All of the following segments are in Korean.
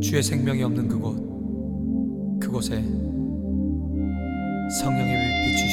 주의 생명이 없는 그곳 그곳에 성령의 빛비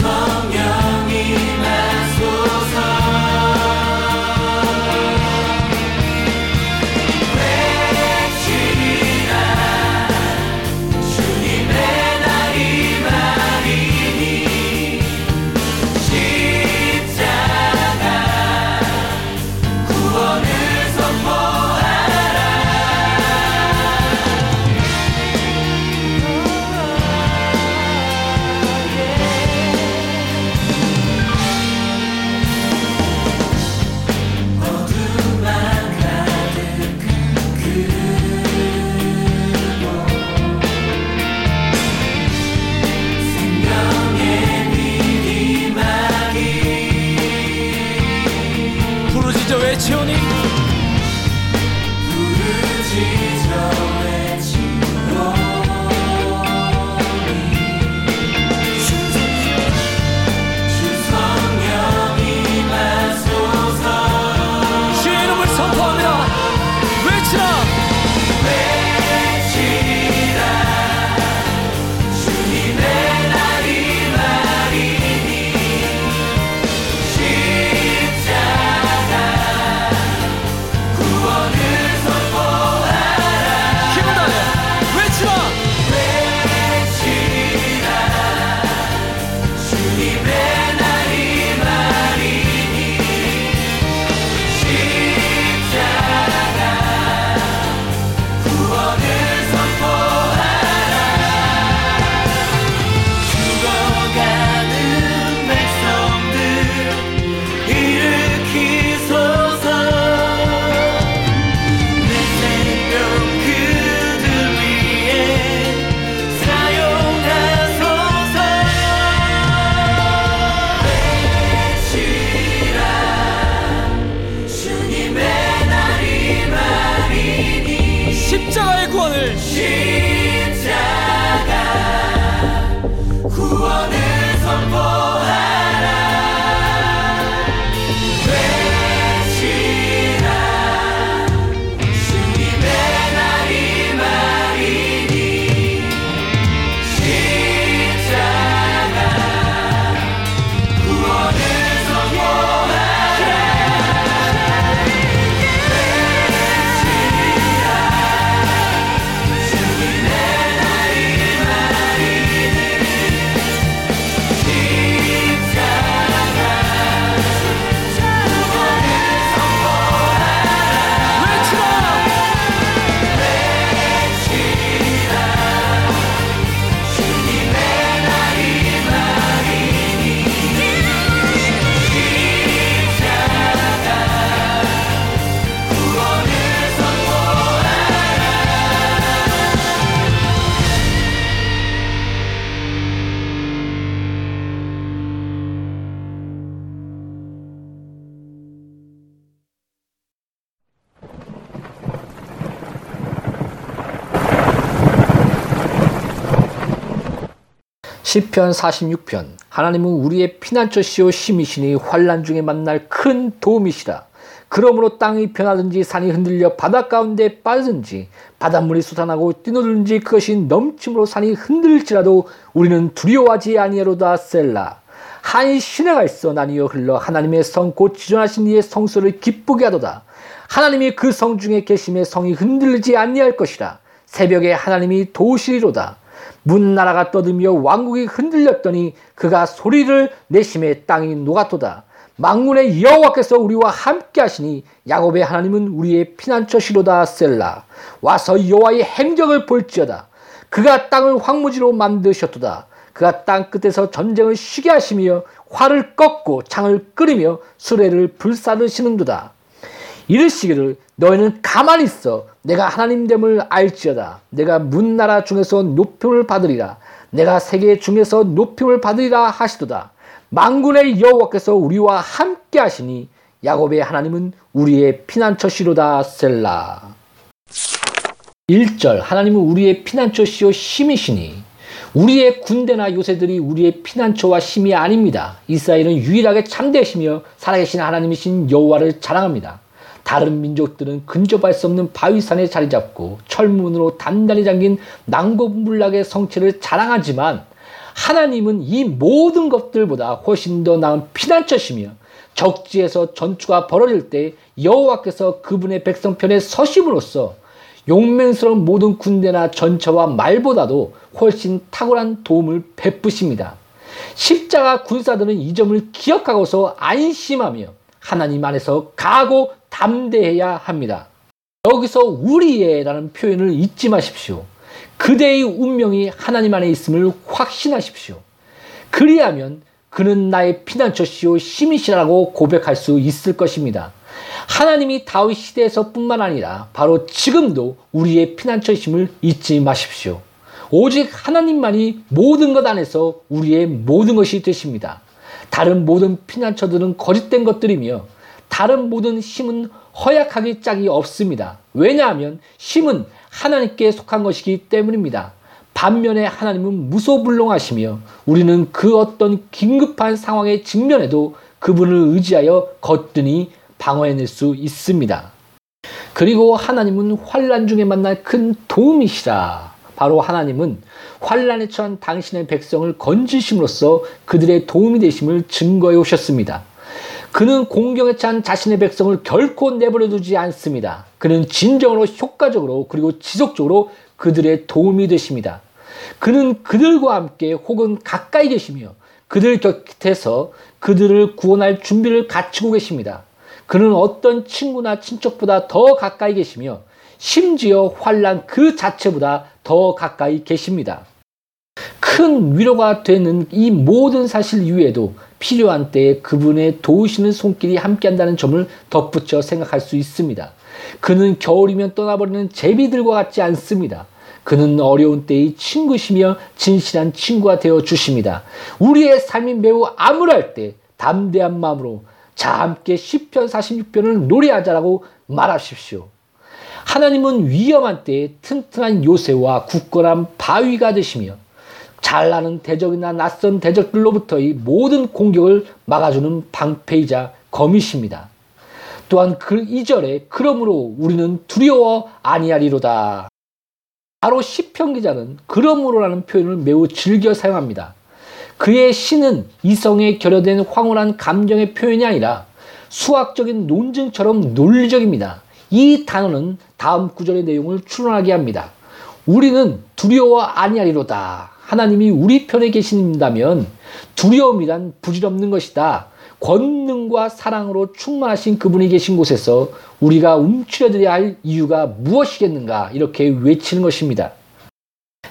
부르 시편 46편. 하나님은 우리의 피난처시오 힘이시니 환란 중에 만날 큰 도움이시라. 그러므로 땅이 변하든지 산이 흔들려 바다 가운데 빠지든지 바닷물이 솟아나고 뛰노들든지 그것이 넘침으로 산이 흔들지라도 우리는 두려워하지 아니하로다 셀라. 한 시내가 있어 나뉘어 흘러 하나님의 성 곧 지존하신 이의 성소를 기쁘게 하도다. 하나님이 그 성 중에 계심에 성이 흔들리지 아니할 것이라. 새벽에 하나님이 도우시리로다 문나라가 떠들며 왕국이 흔들렸더니 그가 소리를 내심에 땅이 녹았도다. 망군의 여호와께서 우리와 함께 하시니 야곱의 하나님은 우리의 피난처시로다 셀라. 와서 여호와의 행적을 볼지어다. 그가 땅을 황무지로 만드셨도다. 그가 땅 끝에서 전쟁을 쉬게 하시며 활을 꺾고 창을 끓이며 수레를 불사르시는도다 이르시기를 너희는 가만히 있어. 내가 하나님됨을 알지어다. 내가 문나라 중에서 높임을 받으리라. 내가 세계 중에서 높임을 받으리라 하시도다. 망군의 여호와께서 우리와 함께 하시니 야곱의 하나님은 우리의 피난처시로다 셀라. 1절 하나님은 우리의 피난처시요 힘이시니 우리의 군대나 요새들이 우리의 피난처와 힘이 아닙니다. 이스라엘은 유일하게 참되시며 살아계신 하나님이신 여호와를 자랑합니다. 다른 민족들은 근접할 수 없는 바위산에 자리 잡고 철문으로 단단히 잠긴 난곡물락의 성체를 자랑하지만 하나님은 이 모든 것들보다 훨씬 더 나은 피난처시며 적지에서 전투가 벌어질 때 여호와께서 그분의 백성 편에 서심으로써 용맹스러운 모든 군대나 전차와 말보다도 훨씬 탁월한 도움을 베푸십니다. 십자가 군사들은 이 점을 기억하고서 안심하며 하나님 안에서 가고 담대해야 합니다. 여기서 우리의라는 표현을 잊지 마십시오. 그대의 운명이 하나님 안에 있음을 확신하십시오. 그리하면 그는 나의 피난처시요 힘이시라고 고백할 수 있을 것입니다. 하나님이 다윗 시대에서뿐만 아니라 바로 지금도 우리의 피난처심을 잊지 마십시오. 오직 하나님만이 모든 것 안에서 우리의 모든 것이 되십니다. 다른 모든 피난처들은 거짓된 것들이며 다른 모든 힘은 허약하기 짝이 없습니다. 왜냐하면 힘은 하나님께 속한 것이기 때문입니다. 반면에 하나님은 무소불능하시며 우리는 그 어떤 긴급한 상황에 직면해도 그분을 의지하여 거뜬히 방어해낼 수 있습니다. 그리고 하나님은 환란 중에 만날 큰 도움이시라. 바로 하나님은 환란에 처한 당신의 백성을 건지심으로써 그들의 도움이 되심을 증거해 오셨습니다. 그는 공경에 찬 자신의 백성을 결코 내버려 두지 않습니다. 그는 진정으로 효과적으로 그리고 지속적으로 그들의 도움이 되십니다. 그는 그들과 함께 혹은 가까이 계시며 그들 곁에서 그들을 구원할 준비를 갖추고 계십니다. 그는 어떤 친구나 친척보다 더 가까이 계시며 심지어 환란 그 자체보다 더 가까이 계십니다. 큰 위로가 되는 이 모든 사실 이외에도 필요한 때에 그분의 도우시는 손길이 함께한다는 점을 덧붙여 생각할 수 있습니다. 그는 겨울이면 떠나버리는 제비들과 같지 않습니다. 그는 어려운 때의 친구시며 진실한 친구가 되어 주십니다. 우리의 삶이 매우 암울할 때 담대한 마음으로 자 함께 시편 46편을 노래하자라고 말하십시오. 하나님은 위험한 때에 튼튼한 요새와 굳건한 바위가 되시며 잘나는 대적이나 낯선 대적들로부터의 모든 공격을 막아주는 방패이자 검이십니다. 또한 그 이절에 그러므로 우리는 두려워 아니하리로다. 바로 시편 기자는 그러므로라는 표현을 매우 즐겨 사용합니다. 그의 시는 이성에 결여된 황홀한 감정의 표현이 아니라 수학적인 논증처럼 논리적입니다. 이 단어는 다음 구절의 내용을 추론하게 합니다. 우리는 두려워 아니하리로다. 하나님이 우리 편에 계신다면 두려움이란 부질없는 것이다. 권능과 사랑으로 충만하신 그분이 계신 곳에서 우리가 움츠려들어야 할 이유가 무엇이겠는가 이렇게 외치는 것입니다.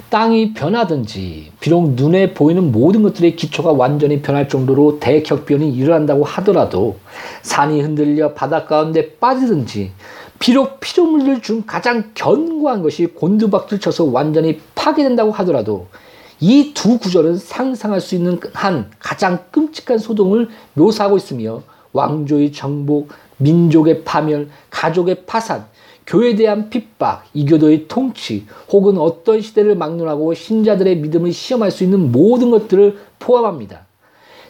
땅이 변하든지 비록 눈에 보이는 모든 것들의 기초가 완전히 변할 정도로 대격변이 일어난다고 하더라도 산이 흔들려 바닷 가운데 빠지든지 비록 피조물들 중 가장 견고한 것이 곤두박질 쳐서 완전히 파괴된다고 하더라도 이 두 구절은 상상할 수 있는 한 가장 끔찍한 소동을 묘사하고 있으며 왕조의 정복, 민족의 파멸, 가족의 파산, 교회에 대한 핍박, 이교도의 통치, 혹은 어떤 시대를 막론하고 신자들의 믿음을 시험할 수 있는 모든 것들을 포함합니다.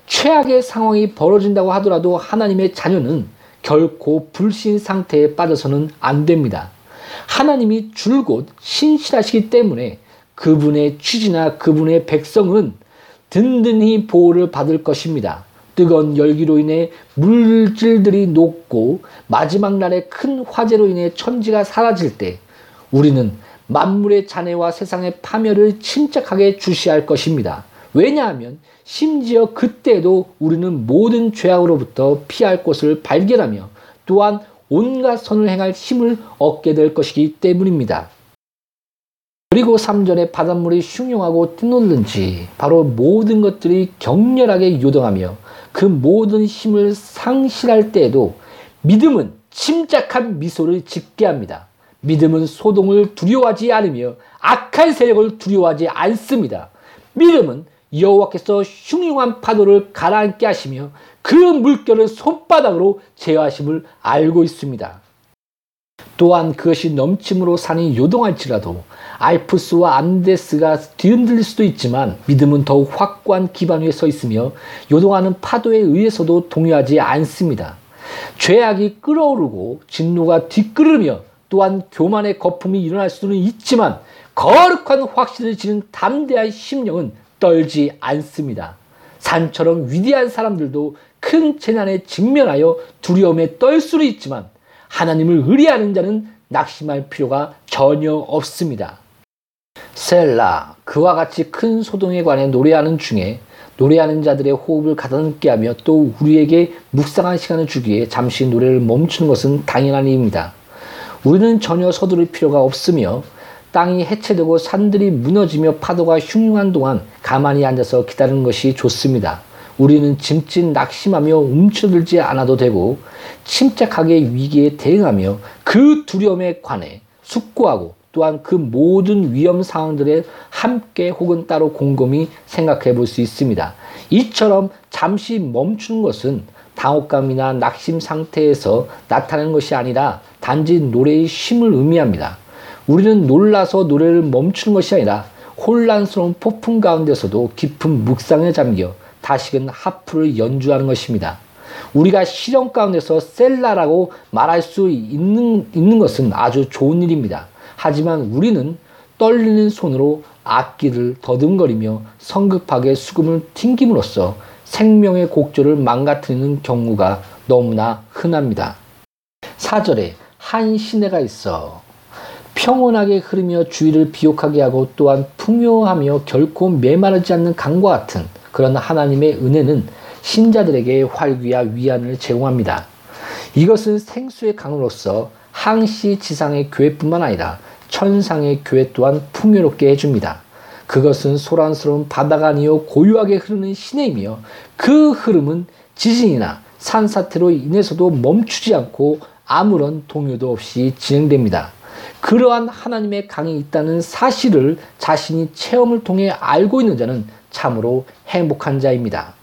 최악의 상황이 벌어진다고 하더라도 하나님의 자녀는 결코 불신 상태에 빠져서는 안 됩니다. 하나님이 줄곧 신실하시기 때문에 그분의 취지나 그분의 백성은 든든히 보호를 받을 것입니다. 뜨거운 열기로 인해 물질들이 녹고 마지막 날에 큰 화재로 인해 천지가 사라질 때 우리는 만물의 잔해와 세상의 파멸을 침착하게 주시할 것입니다. 왜냐하면 심지어 그때도 우리는 모든 죄악으로부터 피할 곳을 발견하며 또한 온갖 선을 행할 힘을 얻게 될 것이기 때문입니다. 그리고 3절에 바닷물이 흉용하고 뛰놀는지 바로 모든 것들이 격렬하게 요동하며 그 모든 힘을 상실할 때에도 믿음은 침착한 미소를 짓게 합니다. 믿음은 소동을 두려워하지 않으며 악한 세력을 두려워하지 않습니다. 믿음은 여호와께서 흉흉한 파도를 가라앉게 하시며 그 물결을 손바닥으로 제어하심을 알고 있습니다. 또한 그것이 넘침으로 산이 요동할지라도 알프스와 안데스가 뒤흔들릴 수도 있지만 믿음은 더욱 확고한 기반 위에 서 있으며 요동하는 파도에 의해서도 동요하지 않습니다. 죄악이 끓어오르고 진노가 뒤끓으며 또한 교만의 거품이 일어날 수는 있지만 거룩한 확신을 지닌 담대한 심령은 떨지 않습니다. 산처럼 위대한 사람들도 큰 재난에 직면하여 두려움에 떨 수는 있지만 하나님을 의뢰하는 자는 낙심할 필요가 전혀 없습니다. 셀라 그와 같이 큰 소동에 관해 노래하는 중에 노래하는 자들의 호흡을 가다듬게 하며 또 우리에게 묵상한 시간을 주기에 잠시 노래를 멈추는 것은 당연한 일입니다. 우리는 전혀 서두를 필요가 없으며 땅이 해체되고 산들이 무너지며 파도가 흉흉한 동안 가만히 앉아서 기다리는 것이 좋습니다. 우리는 짐짓 낙심하며 움츠들지 않아도 되고 침착하게 위기에 대응하며 그 두려움에 관해 숙고하고 또한 그 모든 위험 상황들에 함께 혹은 따로 곰곰이 생각해 볼 수 있습니다. 이처럼 잠시 멈추는 것은 당혹감이나 낙심 상태에서 나타나는 것이 아니라 단지 노래의 쉼을 의미합니다. 우리는 놀라서 노래를 멈추는 것이 아니라 혼란스러운 폭풍 가운데서도 깊은 묵상에 잠겨 다시금 하프를 연주하는 것입니다. 우리가 시련 가운데서 셀라라고 말할 수 있는, 있는 것은 아주 좋은 일입니다. 하지만 우리는 떨리는 손으로 악기를 더듬거리며 성급하게 수금을 튕김으로써 생명의 곡조를 망가뜨리는 경우가 너무나 흔합니다. 4절에 한 시내가 있어 평온하게 흐르며 주위를 비옥하게 하고 또한 풍요하며 결코 메마르지 않는 강과 같은 그런 하나님의 은혜는 신자들에게 활기와 위안을 제공합니다. 이것은 생수의 강으로서 항시 지상의 교회뿐만 아니라 천상의 교회 또한 풍요롭게 해줍니다. 그것은 소란스러운 바다가 아니요 고요하게 흐르는 시내이며 그 흐름은 지진이나 산사태로 인해서도 멈추지 않고 아무런 동요도 없이 진행됩니다. 그러한 하나님의 강이 있다는 사실을 자신이 체험을 통해 알고 있는 자는 참으로 행복한 자입니다.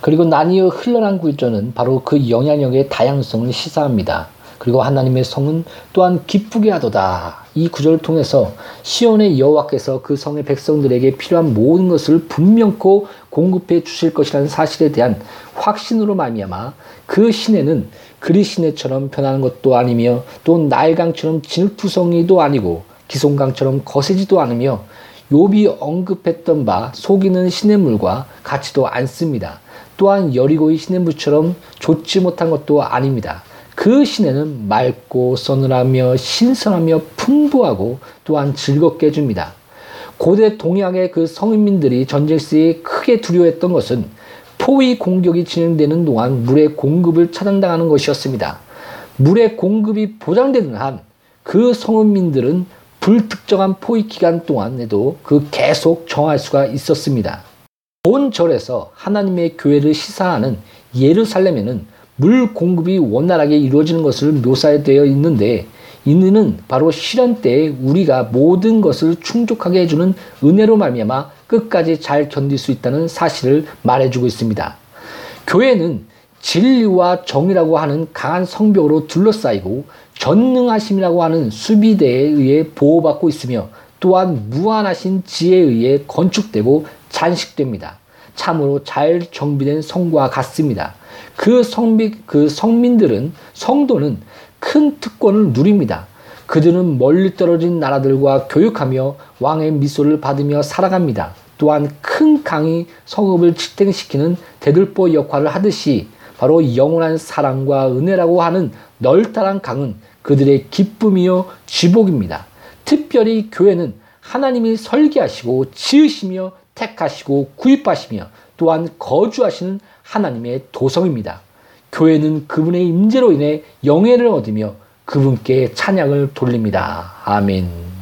그리고 나뉘어 흘러난 구절은 바로 그 영향력의 다양성을 시사합니다. 그리고 하나님의 성은 또한 기쁘게 하도다. 이 구절을 통해서 시온의 여호와께서 그 성의 백성들에게 필요한 모든 것을 분명코 공급해 주실 것이라는 사실에 대한 확신으로 말미암아 그 시내는 그리 시내처럼 변하는 것도 아니며 또 나일강처럼 진흙투성이도 아니고 기송강처럼 거세지도 않으며 욥이 언급했던 바 속이는 시냇물과 같지도 않습니다. 또한 여리고의 시냇물처럼 좋지 못한 것도 아닙니다. 그 시내는 맑고 서늘하며 신선하며 풍부하고 또한 즐겁게 해줍니다. 고대 동양의 그 성인민들이 전쟁 시에 크게 두려워했던 것은 포위 공격이 진행되는 동안 물의 공급을 차단당하는 것이었습니다. 물의 공급이 보장되는 한 그 성인민들은 불특정한 포위 기간 동안에도 그 계속 정할 수가 있었습니다. 본 절에서 하나님의 교회를 시사하는 예루살렘에는 물 공급이 원활하게 이루어지는 것을 묘사되어 있는데 이는 바로 실현 때에 우리가 모든 것을 충족하게 해주는 은혜로 말미암아 끝까지 잘 견딜 수 있다는 사실을 말해주고 있습니다. 교회는 진리와 정의라고 하는 강한 성벽으로 둘러싸이고 전능하심이라고 하는 수비대에 의해 보호받고 있으며 또한 무한하신 지혜에 의해 건축되고 잔식됩니다. 참으로 잘 정비된 성과 같습니다. 그 성비, 그 성민들은, 성도는 큰 특권을 누립니다. 그들은 멀리 떨어진 나라들과 교육하며 왕의 미소를 받으며 살아갑니다. 또한 큰 강이 성읍을 지탱시키는 대들보 역할을 하듯이 바로 영원한 사랑과 은혜라고 하는 널따란 강은 그들의 기쁨이요 지복입니다. 특별히 교회는 하나님이 설계하시고 지으시며 택하시고 구입하시며 또한 거주하시는 하나님의 도성입니다. 교회는 그분의 임재로 인해 영예를 얻으며 그분께 찬양을 돌립니다. 아멘.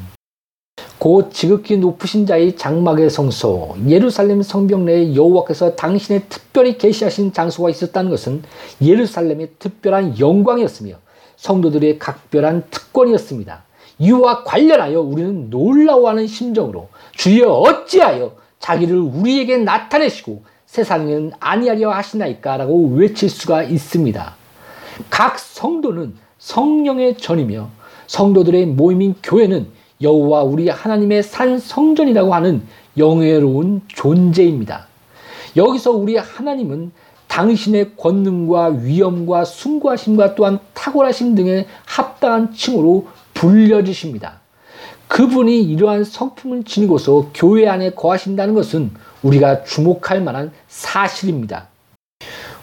곧 지극히 높으신 자의 장막의 성소 예루살렘 성벽 내에 여호와께서 당신의 특별히 계시하신 장소가 있었다는 것은 예루살렘의 특별한 영광이었으며 성도들의 각별한 특권이었습니다. 이와 관련하여 우리는 놀라워하는 심정으로 주여 어찌하여 자기를 우리에게 나타내시고 세상에는 아니하려 하시나이까라고 외칠 수가 있습니다. 각 성도는 성령의 전이며 성도들의 모임인 교회는 여호와 우리 하나님의 산 성전이라고 하는 영예로운 존재입니다. 여기서 우리 하나님은 당신의 권능과 위엄과 숭고하심과 또한 탁월하심 등의 합당한 칭호로 불려주십니다. 그분이 이러한 성품을 지니고서 교회 안에 거하신다는 것은 우리가 주목할 만한 사실입니다.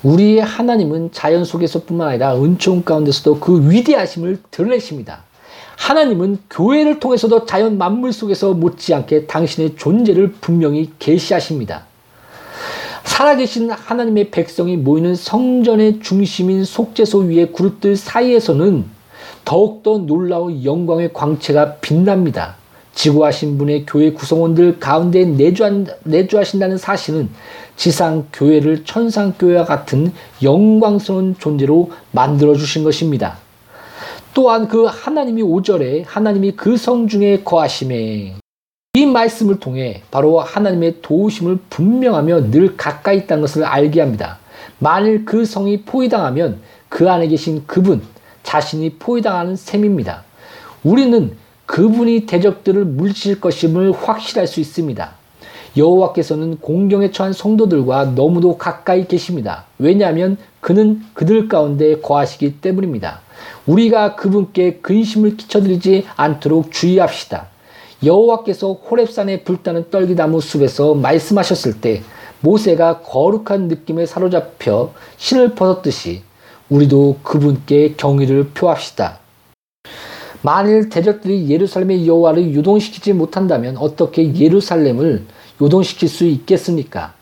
우리의 하나님은 자연 속에서뿐만 아니라 은총 가운데서도 그 위대하심을 드러내십니다. 하나님은 교회를 통해서도 자연 만물 속에서 못지않게 당신의 존재를 분명히 계시하십니다. 살아계신 하나님의 백성이 모이는 성전의 중심인 속죄소 위의 그룹들 사이에서는 더욱더 놀라운 영광의 광채가 빛납니다. 지구하신 분의 교회 구성원들 가운데 내주한, 내주하신다는 사실은 지상 교회를 천상 교회와 같은 영광스러운 존재로 만들어 주신 것입니다. 또한 그 하나님이 5절에 하나님이 그 성 중에 거하심에 이 말씀을 통해 바로 하나님의 도우심을 분명하며 늘 가까이 있다는 것을 알게 합니다. 만일 그 성이 포위당하면 그 안에 계신 그분 자신이 포위당하는 셈입니다. 우리는 그분이 대적들을 물리칠 것임을 확실할 수 있습니다. 여호와께서는 공경에 처한 성도들과 너무도 가까이 계십니다. 왜냐하면 그는 그들 가운데 거하시기 때문입니다. 우리가 그분께 근심을 끼쳐드리지 않도록 주의합시다. 여호와께서 호렙산에 불타는 떨기나무 숲에서 말씀하셨을 때 모세가 거룩한 느낌에 사로잡혀 신을 벗었듯이 우리도 그분께 경의를 표합시다. 만일 대적들이 예루살렘의 여호와를 요동시키지 못한다면 어떻게 예루살렘을 요동시킬 수 있겠습니까?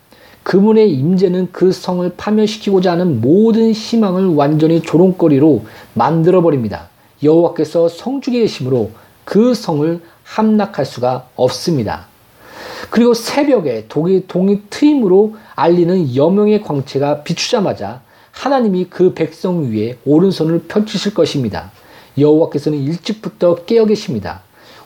그분의 임재는 그 성을 파멸시키고자 하는 모든 희망을 완전히 조롱거리로 만들어 버립니다. 여호와께서 성중에 계심으로 그 성을 함락할 수가 없습니다. 그리고 새벽에 동이, 동이 트임으로 알리는 여명의 광채가 비추자마자 하나님이 그 백성 위에 오른손을 펼치실 것입니다. 여호와께서는 일찍부터 깨어 계십니다.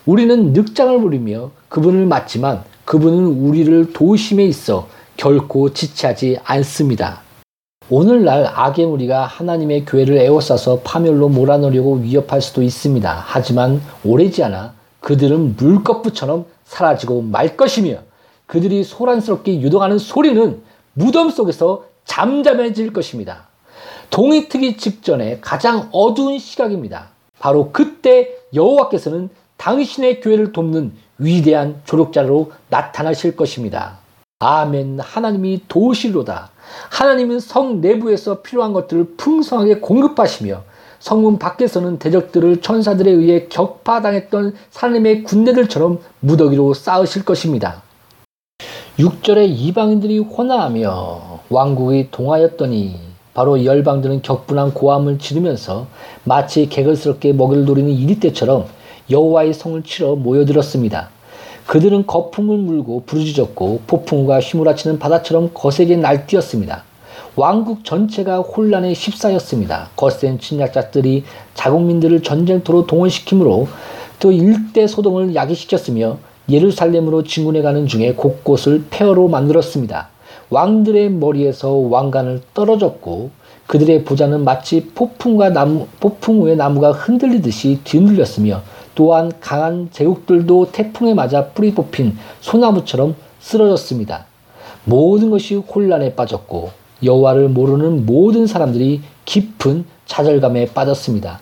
우리는 늑장을 부리며 그분을 맞지만 그분은 우리를 도우심에 있어 결코 지체하지 않습니다. 오늘날 악의 무리가 하나님의 교회를 에워싸서 파멸로 몰아넣으려고 위협할 수도 있습니다. 하지만 오래지 않아 그들은 물거푸처럼 사라지고 말 것이며 그들이 소란스럽게 유동하는 소리는 무덤 속에서 잠잠해질 것입니다. 동이 트기 직전에 가장 어두운 시각입니다. 바로 그때 여호와께서는 당신의 교회를 돕는 위대한 조력자로 나타나실 것입니다. 아멘. 하나님이 도우실로다. 하나님은 성 내부에서 필요한 것들을 풍성하게 공급하시며 성문 밖에서는 대적들을 천사들에 의해 격파당했던 하나님의 군대들처럼 무더기로 쌓으실 것입니다. 6절에 이방인들이 호나하며 왕국이 동하였더니 바로 열방들은 격분한 고함을 지르면서 마치 개걸스럽게 먹이를 노리는 이리 때처럼 여호와의 성을 치러 모여들었습니다. 그들은 거품을 물고 부르짖었고 폭풍과 휘몰아치는 바다처럼 거세게 날뛰었습니다. 왕국 전체가 혼란에 휩싸였습니다. 거센 침략자들이 자국민들을 전쟁터로 동원시키므로 또 일대 소동을 야기시켰으며 예루살렘으로 진군해 가는 중에 곳곳을 폐허로 만들었습니다. 왕들의 머리에서 왕관을 떨어졌고 그들의 부자는 마치 폭풍과 나무, 폭풍 후에 나무가 흔들리듯이 뒤흔들렸으며 또한 강한 제국들도 태풍에 맞아 뿌리 뽑힌 소나무처럼 쓰러졌습니다. 모든 것이 혼란에 빠졌고 여호와를 모르는 모든 사람들이 깊은 좌절감에 빠졌습니다.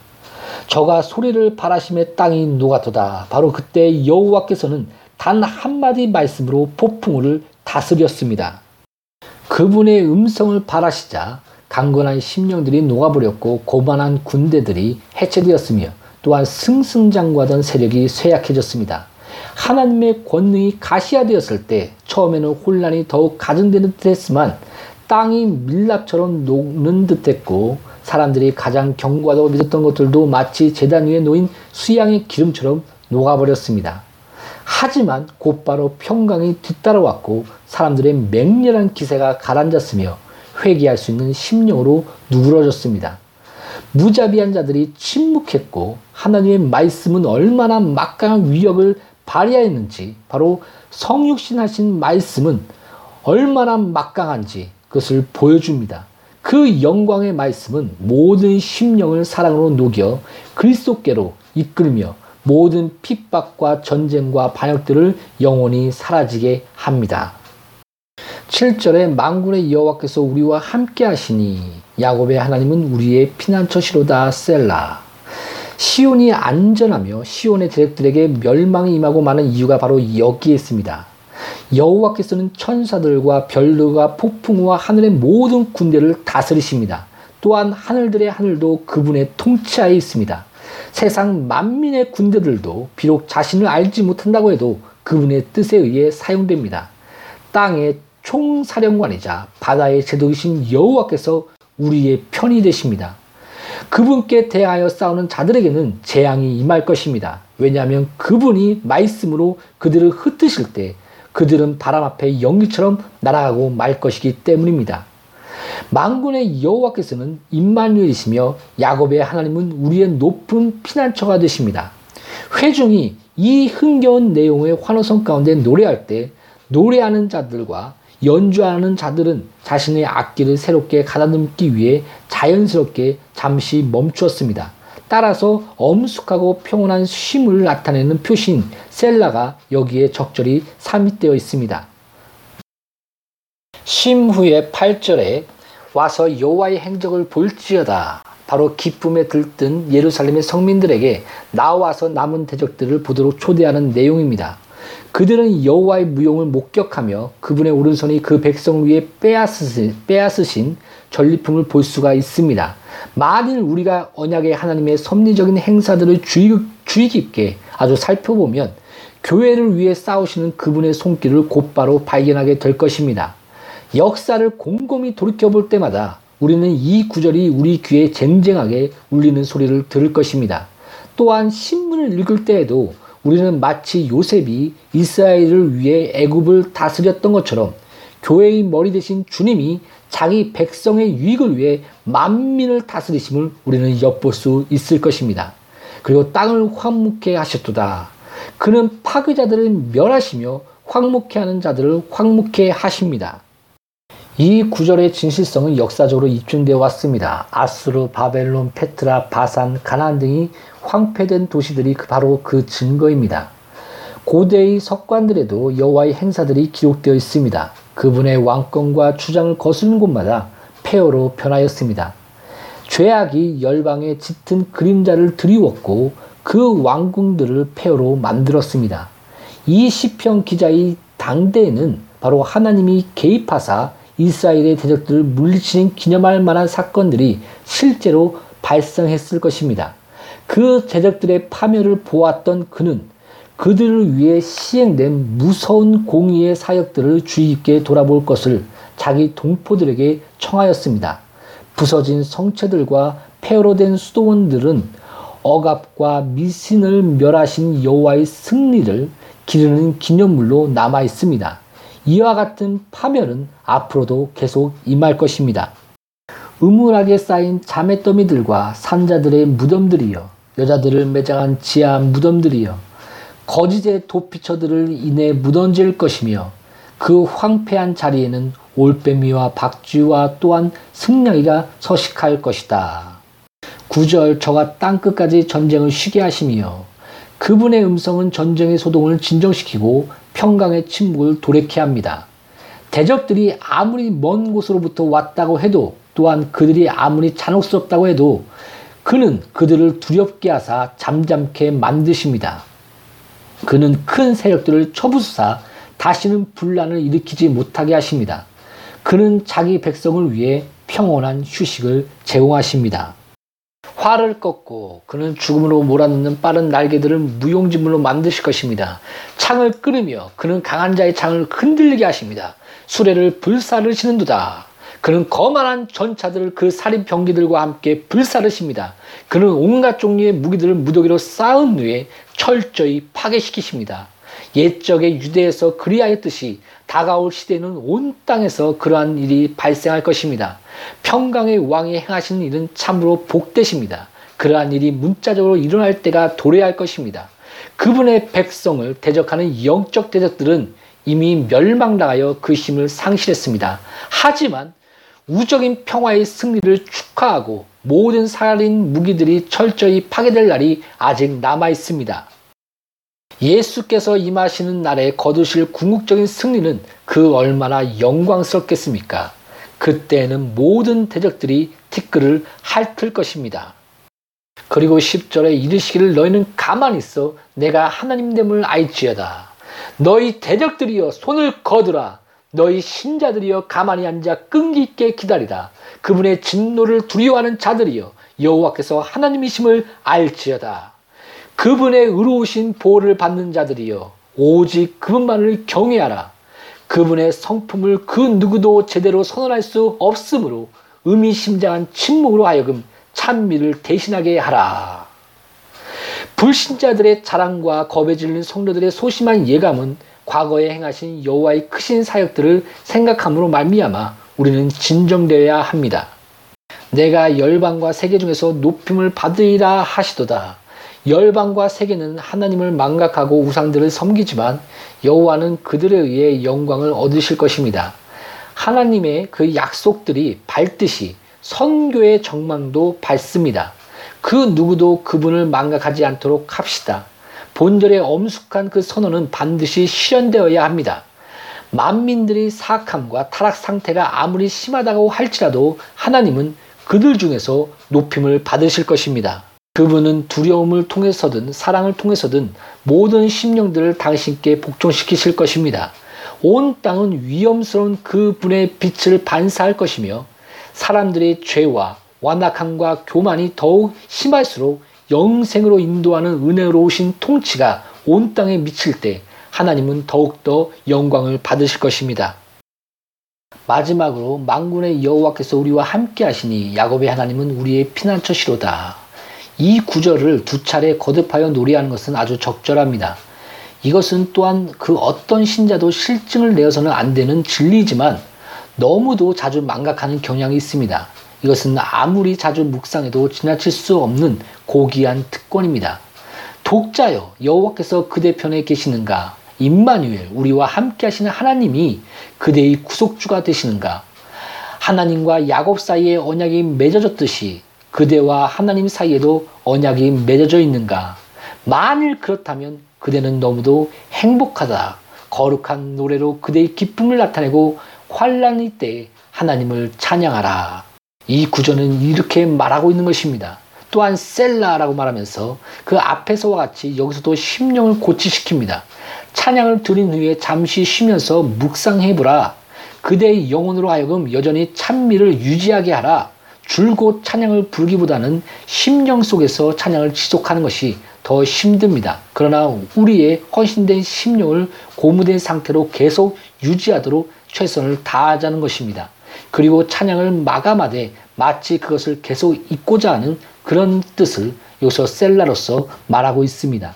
저가 소리를 바라심에 땅이 녹아도다. 바로 그때 여호와께서는 단 한마디 말씀으로 폭풍우를 다스렸습니다. 그분의 음성을 바라시자 강건한 심령들이 녹아버렸고 고만한 군대들이 해체되었으며 또한 승승장구하던 세력이 쇠약해졌습니다. 하나님의 권능이 가시화되었을 때 처음에는 혼란이 더욱 가중되는 듯 했지만 땅이 밀랍처럼 녹는 듯 했고 사람들이 가장 견고하다고 믿었던 것들도 마치 재단 위에 놓인 수양의 기름처럼 녹아버렸습니다. 하지만 곧바로 평강이 뒤따라왔고 사람들의 맹렬한 기세가 가라앉았으며 회개할 수 있는 심령으로 누그러졌습니다. 무자비한 자들이 침묵했고 하나님의 말씀은 얼마나 막강한 위력을 발휘하였는지 바로 성육신 하신 말씀은 얼마나 막강한지 그것을 보여줍니다. 그 영광의 말씀은 모든 심령을 사랑으로 녹여 그리스도께로 이끌며 모든 핍박과 전쟁과 반역들을 영원히 사라지게 합니다. 7절에 만군의 여호와께서 우리와 함께 하시니 야곱의 하나님은 우리의 피난처시로다 셀라 시온이 안전하며 시온의 대적들에게 멸망이 임하고 많은 이유가 바로 여기에 있습니다. 여호와께서는 천사들과 별들과 폭풍우와 하늘의 모든 군대를 다스리십니다. 또한 하늘들의 하늘도 그분의 통치하에 있습니다. 세상 만민의 군대들도 비록 자신을 알지 못한다고 해도 그분의 뜻에 의해 사용됩니다. 땅의 총사령관이자 바다의 제독이신 여호와께서 우리의 편이 되십니다. 그분께 대하여 싸우는 자들에게는 재앙이 임할 것입니다. 왜냐하면 그분이 말씀으로 그들을 흩으실 때 그들은 바람 앞에 연기처럼 날아가고 말 것이기 때문입니다. 만군의 여호와께서는 임마누엘이시며 야곱의 하나님은 우리의 높은 피난처가 되십니다. 회중이 이 흥겨운 내용의 환호성 가운데 노래할 때 노래하는 자들과 연주하는 자들은 자신의 악기를 새롭게 가다듬기 위해 자연스럽게 잠시 멈추었습니다. 따라서 엄숙하고 평온한 쉼을 나타내는 표시인 셀라가 여기에 적절히 삽입되어 있습니다. 쉼 후에 8절에 와서 여호와의 행적을 볼지어다. 바로 기쁨에 들뜬 예루살렘의 성민들에게 나와서 남은 대적들을 보도록 초대하는 내용입니다. 그들은 여호와의 무용을 목격하며 그분의 오른손이 그 백성 위에 빼앗으신, 빼앗으신 전리품을 볼 수가 있습니다. 만일 우리가 언약의 하나님의 섭리적인 행사들을 주의, 주의 깊게 아주 살펴보면 교회를 위해 싸우시는 그분의 손길을 곧바로 발견하게 될 것입니다. 역사를 곰곰이 돌이켜볼 때마다 우리는 이 구절이 우리 귀에 쟁쟁하게 울리는 소리를 들을 것입니다. 또한 신문을 읽을 때에도 우리는 마치 요셉이 이스라엘을 위해 애굽을 다스렸던 것처럼 교회의 머리 대신 주님이 자기 백성의 유익을 위해 만민을 다스리심을 우리는 엿볼 수 있을 것입니다. 그리고 땅을 황묵해 하셨도다. 그는 파괴자들을 멸하시며 황묵해 하는 자들을 황묵해 하십니다. 이 구절의 진실성은 역사적으로 입증되어 왔습니다. 아수르, 바벨론, 페트라, 바산, 가나안 등이 황폐된 도시들이 바로 그 증거입니다. 고대의 석관들에도 여호와의 행사들이 기록되어 있습니다. 그분의 왕권과 주장을 거스르는 곳마다 폐허로 변하였습니다. 죄악이 열방에 짙은 그림자를 드리웠고 그 왕궁들을 폐허로 만들었습니다. 이 시편 기자의 당대에는 바로 하나님이 개입하사 이스라엘의 대적들을 물리치는 기념할 만한 사건들이 실제로 발생했을 것입니다. 그 대적들의 파멸을 보았던 그는 그들을 위해 시행된 무서운 공의의 사역들을 주의 깊게 돌아볼 것을 자기 동포들에게 청하였습니다. 부서진 성체들과 폐허로 된 수도원들은 억압과 미신을 멸하신 여호와의 승리를 기르는 기념물로 남아 있습니다. 이와 같은 파멸은 앞으로도 계속 임할 것입니다. 음울하게 쌓인 자매더미들과 산자들의 무덤들이여 여자들을 매장한 지하 무덤들이여 거짓의 도피처들을 인해 무던질 것이며 그 황폐한 자리에는 올빼미와 박쥐와 또한 승냥이가 서식할 것이다. 9절 저가 땅끝까지 전쟁을 쉬게 하시며 그분의 음성은 전쟁의 소동을 진정시키고 평강의 침묵을 도래케 합니다. 대적들이 아무리 먼 곳으로부터 왔다고 해도 또한 그들이 아무리 잔혹스럽다고 해도 그는 그들을 두렵게 하사 잠잠케 만드십니다. 그는 큰 세력들을 처부수사 다시는 분란을 일으키지 못하게 하십니다. 그는 자기 백성을 위해 평온한 휴식을 제공하십니다. 활을 꺾고 그는 죽음으로 몰아넣는 빠른 날개들을 무용지물로 만드실 것입니다. 창을 끊으며 그는 강한 자의 창을 흔들리게 하십니다. 수레를 불사르시는도다. 그는 거만한 전차들을 그 살인 병기들과 함께 불사르십니다. 그는 온갖 종류의 무기들을 무더기로 쌓은 후에 철저히 파괴시키십니다. 옛적의 유대에서 그리하였듯이 다가올 시대는 온 땅에서 그러한 일이 발생할 것입니다. 평강의 왕이 행하시는 일은 참으로 복되십니다. 그러한 일이 문자적으로 일어날 때가 도래할 것입니다. 그분의 백성을 대적하는 영적 대적들은 이미 멸망당하여 그 힘을 상실했습니다. 하지만 우적인 평화의 승리를 축하하고 모든 살인 무기들이 철저히 파괴될 날이 아직 남아 있습니다. 예수께서 임하시는 날에 거두실 궁극적인 승리는 그 얼마나 영광스럽겠습니까? 그때에는 모든 대적들이 티끌을 핥을 것입니다. 그리고 10절에 이르시기를 너희는 가만히 있어 내가 하나님됨을 알지어다. 너희 대적들이여 손을 거두라. 너희 신자들이여 가만히 앉아 끈기 있게 기다리라. 그분의 진노를 두려워하는 자들이여 여호와께서 하나님이심을 알지어다. 그분의 의로우신 보호를 받는 자들이여 오직 그분만을 경외하라. 그분의 성품을 그 누구도 제대로 선언할 수 없으므로 의미심장한 침묵으로 하여금 찬미를 대신하게 하라. 불신자들의 자랑과 겁에 질린 성도들의 소심한 예감은 과거에 행하신 여호와의 크신 사역들을 생각함으로 말미암아 우리는 진정되어야 합니다. 내가 열방과 세계 중에서 높임을 받으리라 하시도다. 열방과 세계는 하나님을 망각하고 우상들을 섬기지만 여호와는 그들에 의해 영광을 얻으실 것입니다. 하나님의 그 약속들이 밝듯이 선교의 정망도 밝습니다. 그 누구도 그분을 망각하지 않도록 합시다. 본절의 엄숙한 그 선언은 반드시 실현되어야 합니다. 만민들의 사악함과 타락 상태가 아무리 심하다고 할지라도 하나님은 그들 중에서 높임을 받으실 것입니다. 그분은 두려움을 통해서든 사랑을 통해서든 모든 심령들을 당신께 복종시키실 것입니다. 온 땅은 위험스러운 그분의 빛을 반사할 것이며 사람들의 죄와 완악함과 교만이 더욱 심할수록 영생으로 인도하는 은혜로우신 통치가 온 땅에 미칠 때 하나님은 더욱더 영광을 받으실 것입니다. 마지막으로 망군의 여호와께서 우리와 함께 하시니 야곱의 하나님은 우리의 피난처시로다. 이 구절을 두 차례 거듭하여 노래하는 것은 아주 적절합니다. 이것은 또한 그 어떤 신자도 실증을 내어서는 안 되는 진리지만 너무도 자주 망각하는 경향이 있습니다. 이것은 아무리 자주 묵상해도 지나칠 수 없는 고귀한 특권입니다. 독자여 여호와께서 그대 편에 계시는가? 임마누엘 우리와 함께 하시는 하나님이 그대의 구속주가 되시는가? 하나님과 야곱 사이에 언약이 맺어졌듯이 그대와 하나님 사이에도 언약이 맺어져 있는가? 만일 그렇다면 그대는 너무도 행복하다. 거룩한 노래로 그대의 기쁨을 나타내고 환란일 때 하나님을 찬양하라. 이 구절은 이렇게 말하고 있는 것입니다. 또한 셀라라고 말하면서 그 앞에서와 같이 여기서도 심령을 고치시킵니다. 찬양을 드린 후에 잠시 쉬면서 묵상해보라. 그대의 영혼으로 하여금 여전히 찬미를 유지하게 하라. 줄곧 찬양을 부르기보다는 심령 속에서 찬양을 지속하는 것이 더 힘듭니다. 그러나 우리의 헌신된 심령을 고무된 상태로 계속 유지하도록 최선을 다하자는 것입니다. 그리고 찬양을 마감하되 마치 그것을 계속 잊고자 하는 그런 뜻을 여기서 셀라로서 말하고 있습니다.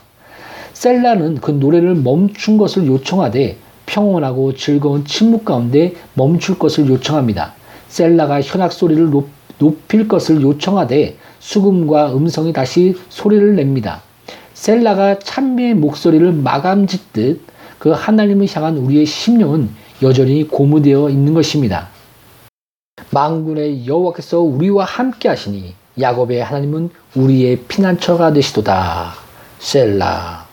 셀라는 그 노래를 멈춘 것을 요청하되 평온하고 즐거운 침묵 가운데 멈출 것을 요청합니다. 셀라가 현악 소리를 높, 높일 것을 요청하되 수금과 음성이 다시 소리를 냅니다. 셀라가 찬미의 목소리를 마감 짓듯 그 하나님을 향한 우리의 심령은 여전히 고무되어 있는 것입니다. 망군의 여호와께서 우리와 함께 하시니 야곱의 하나님은 우리의 피난처가 되시도다. 셀라.